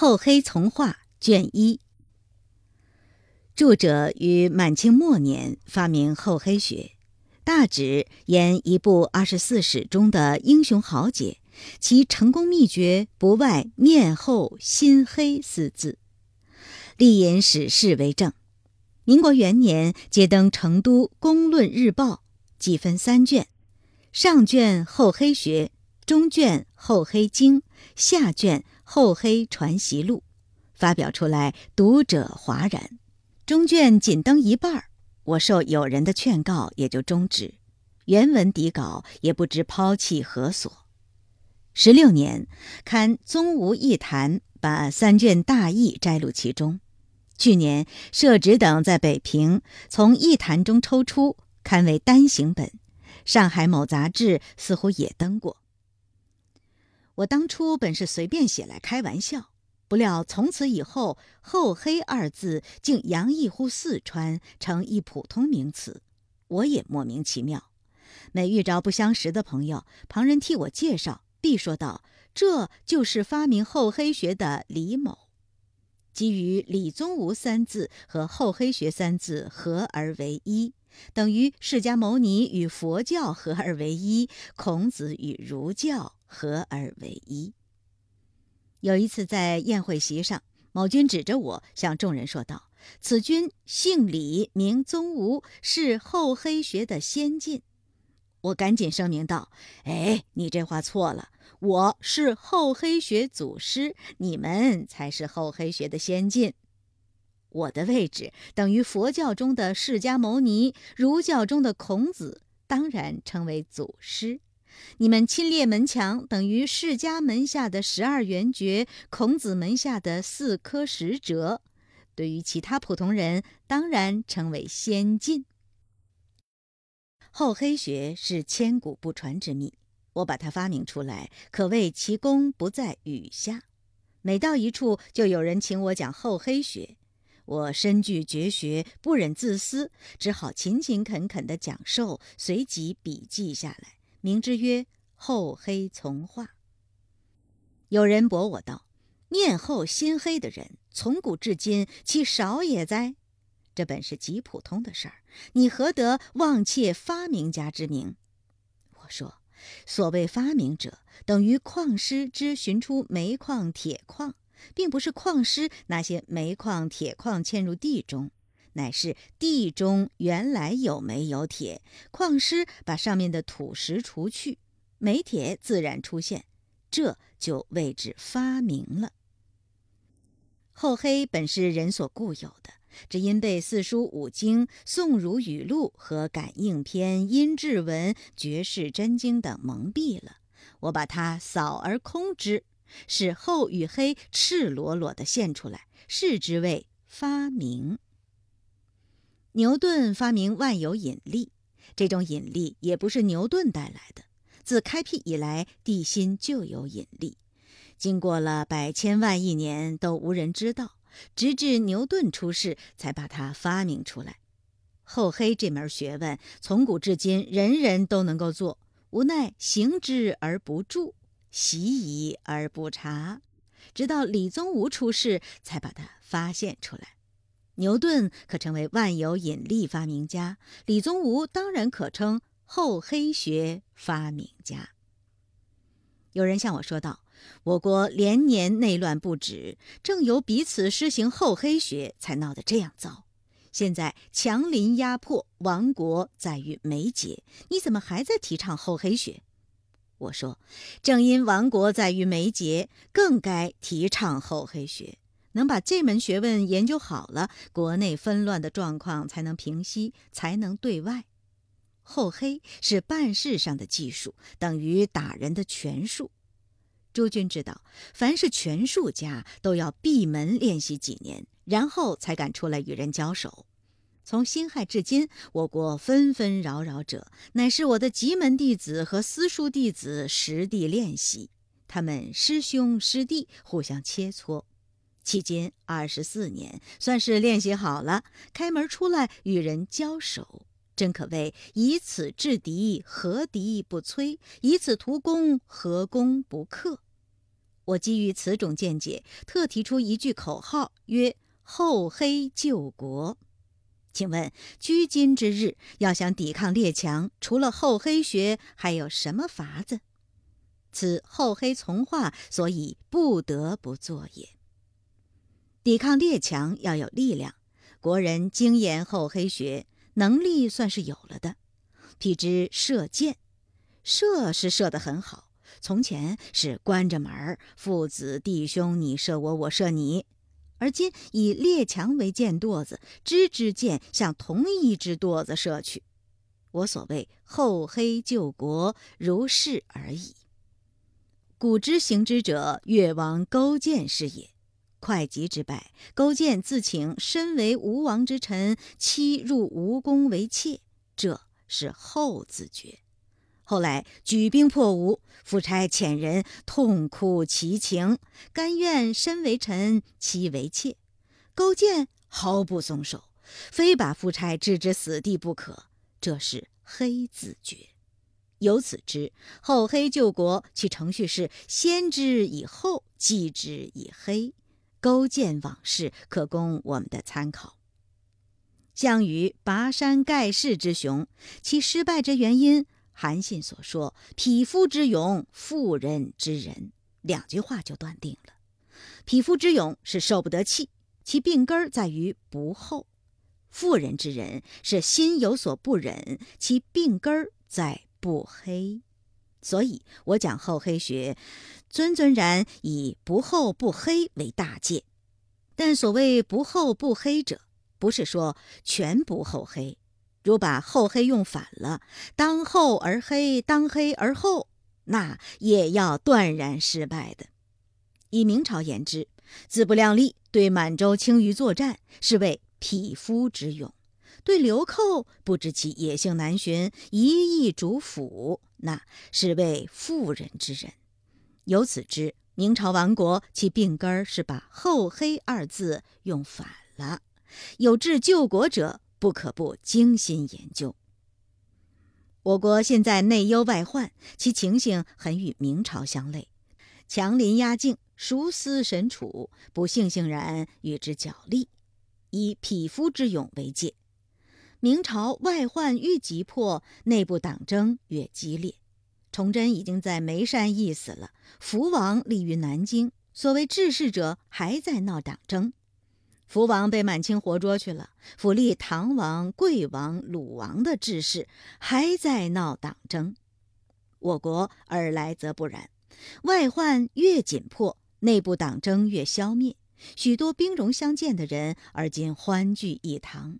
厚黑从化卷一。著者于满清末年发明厚黑学，大指沿一部二十四史中的英雄豪杰，其成功秘诀不外“面厚心黑”四字。历引史事为证。民国元年接登成都《公论日报》，计分三卷：上卷厚黑学，中卷厚黑经，下卷。《厚黑传习录》发表出来，读者哗然。中卷仅登一半我受友人的劝告，也就终止。原文底稿也不知抛弃何所。十六年，刊《宗吴异谈》，把三卷大意摘录其中。去年，社指等在北平从《异谈》中抽出，刊为单行本。上海某杂志似乎也登过。我当初本是随便写来开玩笑，不料从此以后“厚黑”二字竟洋溢乎四川，成一普通名词。我也莫名其妙。每遇着不相识的朋友，旁人替我介绍，必说道：“这就是发明厚黑学的李某。”基于李宗吾三字和厚黑学三字合而为一，等于释迦牟尼与佛教合而为一，孔子与儒教。合而为一。有一次在宴会席上，某君指着我向众人说道：“此君姓李，名宗吾，是厚黑学的先进。”我赶紧声明道：“哎，你这话错了，我是厚黑学祖师，你们才是厚黑学的先进。我的位置等于佛教中的释迦牟尼，儒教中的孔子，当然称为祖师。”你们亲列门墙，等于释迦门下的十二圆觉，孔子门下的四科十哲。对于其他普通人，当然称为先进。厚黑学是千古不传之秘，我把它发明出来，可谓其功不在语下。每到一处，就有人请我讲厚黑学，我深具绝学，不忍自私，只好勤勤恳恳地讲授，随即笔记下来。名之曰厚黑从化。有人驳我道：“面厚心黑的人，从古至今其少也哉？这本是极普通的事儿，你何得妄窃发明家之名？”我说：“所谓发明者，等于矿师之寻出煤矿、铁矿，并不是矿师那些煤矿、铁矿嵌入地中。”乃是地中原来有没有铁，矿师把上面的土石除去，煤铁自然出现，这就谓之发明了。厚黑本是人所固有的，只因被四书五经、宋儒语录和感应篇、阴骘文、绝世真经等蒙蔽了。我把它扫而空之，使厚与黑赤裸裸地现出来，视之为发明。牛顿发明万有引力，这种引力也不是牛顿带来的。自开辟以来，地心就有引力，经过了百千万亿年都无人知道，直至牛顿出世才把它发明出来。厚黑这门学问，从古至今人人都能够做，无奈行之而不著，习以而不察，直到李宗吾出世才把它发现出来。牛顿可成为万有引力发明家，李宗吾当然可称厚黑学发明家。有人向我说道：“我国连年内乱不止，正由彼此施行厚黑学，才闹得这样糟。现在强邻压迫，亡国在于眉睫，你怎么还在提倡厚黑学？”我说：“正因亡国在于眉睫，更该提倡厚黑学。”能把这门学问研究好了，国内纷乱的状况才能平息，才能对外。厚黑是办事上的技术，等于打人的拳术。诸君知道，凡是拳术家都要闭门练习几年，然后才敢出来与人交手。从辛亥至今，我国纷纷扰扰者，乃是我的极门弟子和私塾弟子实地练习，他们师兄师弟互相切磋。迄今二十四年，算是练习好了，开门出来与人交手，真可谓以此制敌，何敌不摧？以此图功，何功不克？我基于此种见解，特提出一句口号，曰“厚黑救国”。请问，居今之日，要想抵抗列强，除了厚黑学，还有什么法子？此厚黑从化，所以不得不做也。抵抗列强要有力量，国人精研厚黑学，能力算是有了的。譬之射箭，射是射得很好。从前是关着门儿，父子弟兄，你射我，我射你；而今以列强为箭垛子，支支箭向同一支垛子射去。我所谓厚黑救国，如是而已。古之行之者，越王勾践是也。会稽之败，勾践自请身为吴王之臣，妻入吴宫为妾，这是后自觉。后来举兵破吴，夫差遣人痛哭其情，甘愿身为臣，妻为妾。勾践毫不松手，非把夫差置之死地不可。这是黑自觉。由此知后黑救国，其程序是先知以厚，继之以黑。勾践往事可供我们的参考。项羽拔山盖世之雄，其失败之原因。韩信所说“匹夫之勇，妇人之仁”两句话就断定了。匹夫之勇是受不得气，其病根在于不厚；妇人之仁是心有所不忍，其病根在不黑。所以我讲厚黑学，尊尊然以不厚不黑为大戒。但所谓不厚不黑者，不是说全不厚黑。如把厚黑用反了，当厚而黑，当黑而厚，那也要断然失败的。以明朝言之，自不量力对满洲轻于作战，是为匹夫之勇；对流寇不知其野性难寻，一意主辅，那是为妇人之仁。由此知明朝亡国，其病根儿是把厚黑二字用反了。有志救国者。不可不精心研究。我国现在内忧外患，其情形很与明朝相类，强邻压境，孰思神处，不悻悻然与之角力，以匹夫之勇为戒。明朝外患愈急迫，内部党争越激烈。崇祯已经在眉山缢死了，福王立于南京，所谓治世者还在闹党争。福王被满清活捉去了，府立唐王、贵王、鲁王的志士还在闹党争。我国尔来则不然，外患越紧迫，内部党争越消灭，许多兵戎相见的人而今欢聚一堂。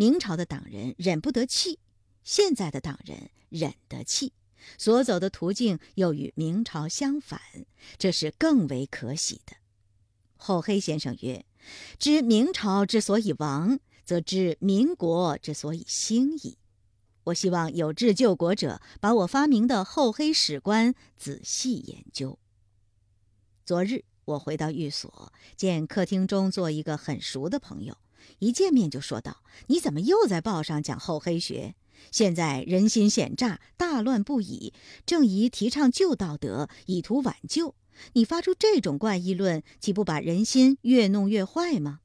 明朝的党人忍不得气，现在的党人忍得气，所走的途径又与明朝相反，这是更为可喜的。厚黑先生曰。知明朝之所以亡，则知民国之所以兴矣。我希望有志救国者，把我发明的厚黑史观仔细研究。昨日我回到寓所，见客厅中坐一个很熟的朋友，一见面就说道：“你怎么又在报上讲厚黑学？现在人心险诈，大乱不已，正宜提倡旧道德，以图挽救。”你发出这种怪议论，岂不把人心越弄越坏吗？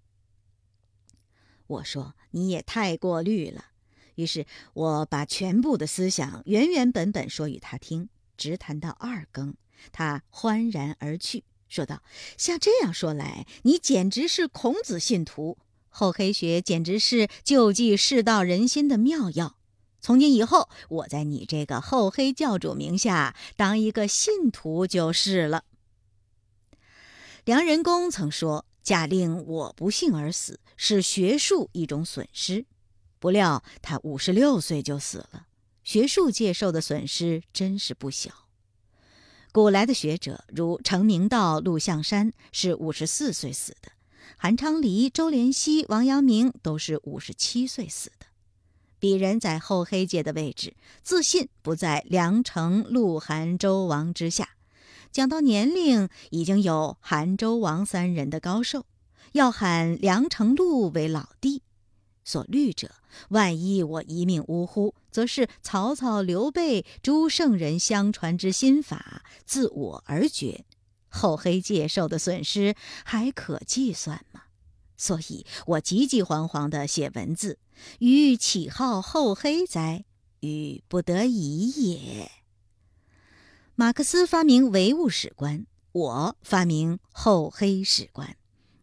我说你也太过虑了。于是我把全部的思想原原本本说与他听，直谈到二更，他欢然而去，说道：“像这样说来，你简直是孔子信徒，厚黑学简直是救济世道人心的妙药。从今以后，我在你这个厚黑教主名下当一个信徒就是了。”梁仁公曾说：“假令我不幸而死，是学术一种损失。”不料他五十六岁就死了，学术界受的损失真是不小。古来的学者如程明道、陆象山是五十四岁死的，韩昌黎、周濂溪、王阳明都是五十七岁死的。鄙人在厚黑界的位置，自信不在梁、城、陆、韩、周王之下。讲到年龄，已经有韩、周、王三人的高寿，要喊梁、成、陆为老弟。所虑者，万一我一命呜呼，则是曹操、刘备诸圣人相传之心法自我而绝，厚黑界受的损失还可计算吗？所以我急急惶惶地写文字，于起号厚黑哉？与不得已也。马克思发明唯物史观，我发明厚黑史观。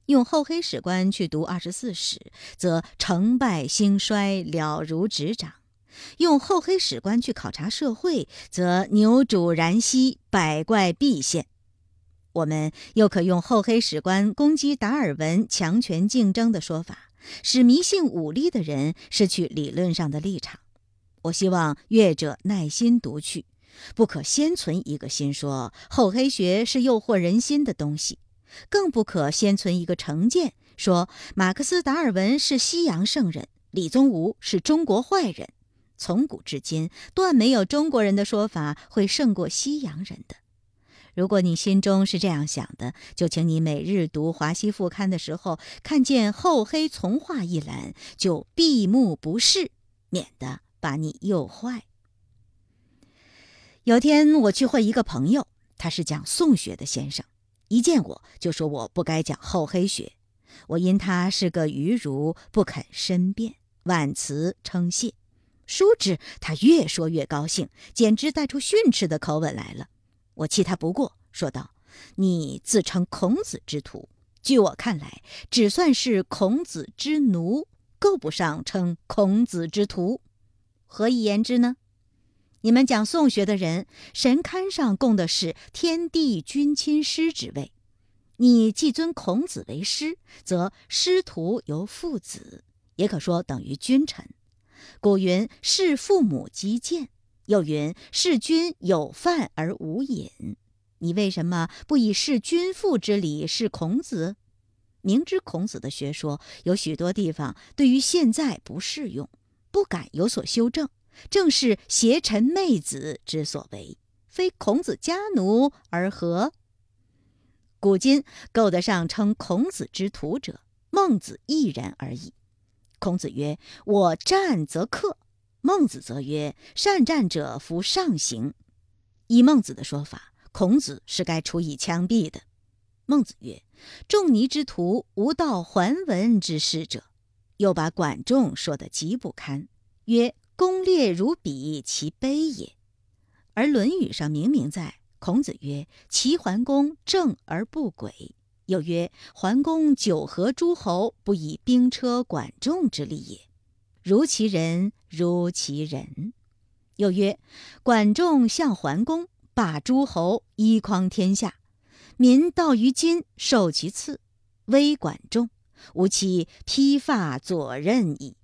用厚黑史观去读二十四史，则成败兴衰了如指掌；用厚黑史观去考察社会，则牛渚然息，百怪毕现。我们又可用厚黑史观攻击达尔文强权竞争的说法，使迷信武力的人失去理论上的立场。我希望阅者耐心读去，不可先存一个心说厚黑学是诱惑人心的东西，更不可先存一个成见说马克思、达尔文是西洋圣人，李宗吾是中国坏人。从古至今，断没有中国人的说法会胜过西洋人的。如果你心中是这样想的，就请你每日读《华西副刊》的时候，看见“厚黑从化”一栏，就闭目不视，免得把你诱坏。有天我去会一个朋友，他是讲宋学的先生，一见我就说我不该讲厚黑学。我因他是个愚儒，不肯申辩，婉辞称谢。殊知他越说越高兴，简直带出训斥的口吻来了。我气他不过，说道：“你自称孔子之徒，据我看来，只算是孔子之奴，够不上称孔子之徒。何以言之呢？你们讲宋学的人，神龛上供的是天地君亲师之位，你既尊孔子为师，则师徒由父子，也可说等于君臣。古云：视父母即见。”又云：“事君有饭而无饮，你为什么不以事君父之礼事孔子？明知孔子的学说有许多地方对于现在不适用，不敢有所修正，正是邪臣媚子之所为，非孔子家奴而何？古今够得上称孔子之徒者，孟子一人而已。孔子曰：‘我战则克。’”孟子则曰：“善战者服上刑。”依孟子的说法，孔子是该处以枪毙的。孟子曰：“仲尼之徒，无道还文之师者。”又把管仲说得极不堪，曰：“功烈如彼，其卑也。”而《论语》上明明在，孔子曰：“齐桓公正而不轨。”又曰：“桓公九合诸侯，不以兵车管仲之力也。”如其人，如其人。又曰：管仲向桓公，霸诸侯，一匡天下，民到于今，受其赐，威管仲，吾其披发左衽矣。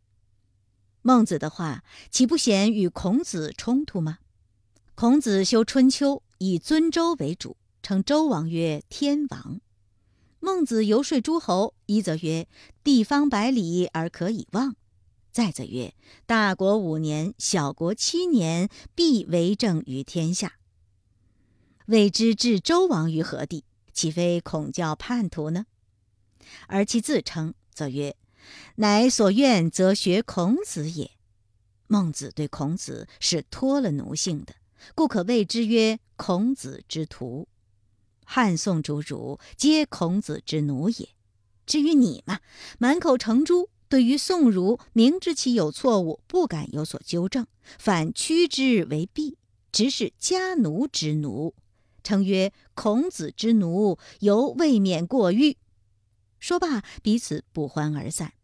孟子的话，岂不显与孔子冲突吗？孔子修《春秋》，以尊周为主，称周王曰天王。孟子游说诸侯，一则曰：地方百里而可以望。再则曰：“大国五年，小国七年，必为政于天下。未知置周王于何地？岂非恐教叛徒呢？”而其自称则曰：“乃所愿，则学孔子也。”孟子对孔子是脱了奴性的，故可谓之曰孔子之徒。汉宋诸儒皆孔子之奴也。至于你嘛，满口成朱。对于宋儒，明知其有错误，不敢有所纠正，反趋之为弊，直是家奴之奴，称曰孔子之奴，犹未免过誉。说罢，彼此不欢而散。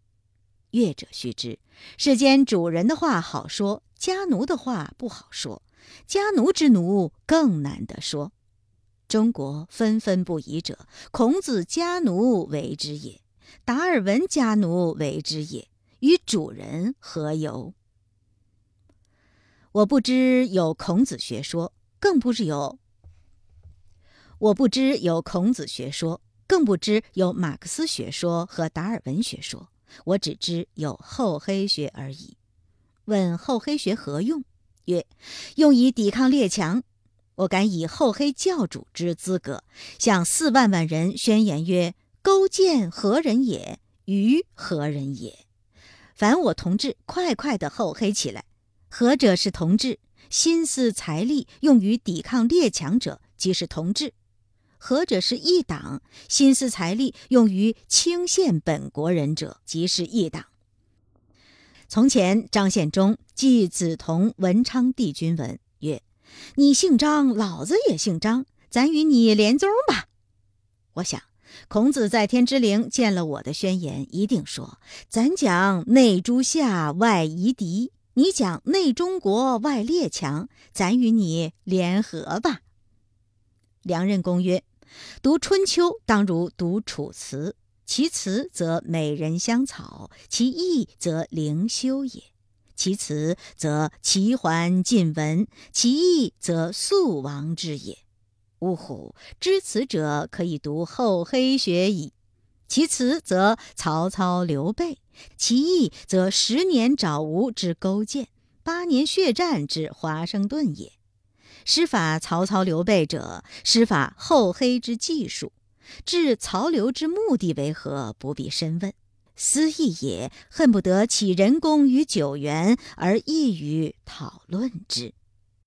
乐者须知，世间主人的话好说，家奴的话不好说，家奴之奴更难得说。中国纷纷不疑者，孔子家奴为之也。达尔文家奴为之也，与主人何由？我不知有孔子学说，更不知有；我不知有孔子学说，更不知有马克思学说和达尔文学说。我只知有厚黑学而已。问厚黑学何用？曰：用以抵抗列强。我敢以厚黑教主之资格，向四万万人宣言曰。勾践何人也？于何人也？凡我同志，快快的厚黑起来！何者是同志？心思财力用于抵抗列强者，即是同志。何者是一党？心思财力用于清献本国人者，即是一党。从前张献忠记梓潼文昌帝君文曰：“你姓张，老子也姓张，咱与你连宗吧。”我想，孔子在天之灵见了我的宣言，一定说：“咱讲内诸夏，外夷狄；你讲内中国，外列强，咱与你联合吧。”梁任公曰。读《春秋》当如读《楚辞》，其辞则美人香草，其意则灵修也；其辞则齐桓晋文，其意则肃王之也。呜呼！知此者可以读厚黑学矣。其辞则曹操刘备，其意则十年爪吴之勾践，八年血战之华盛顿也。施法曹操刘备者，施法厚黑之技术；治曹刘之目的为何？不必深问。私意也，恨不得起人功于九原，而易于讨论之。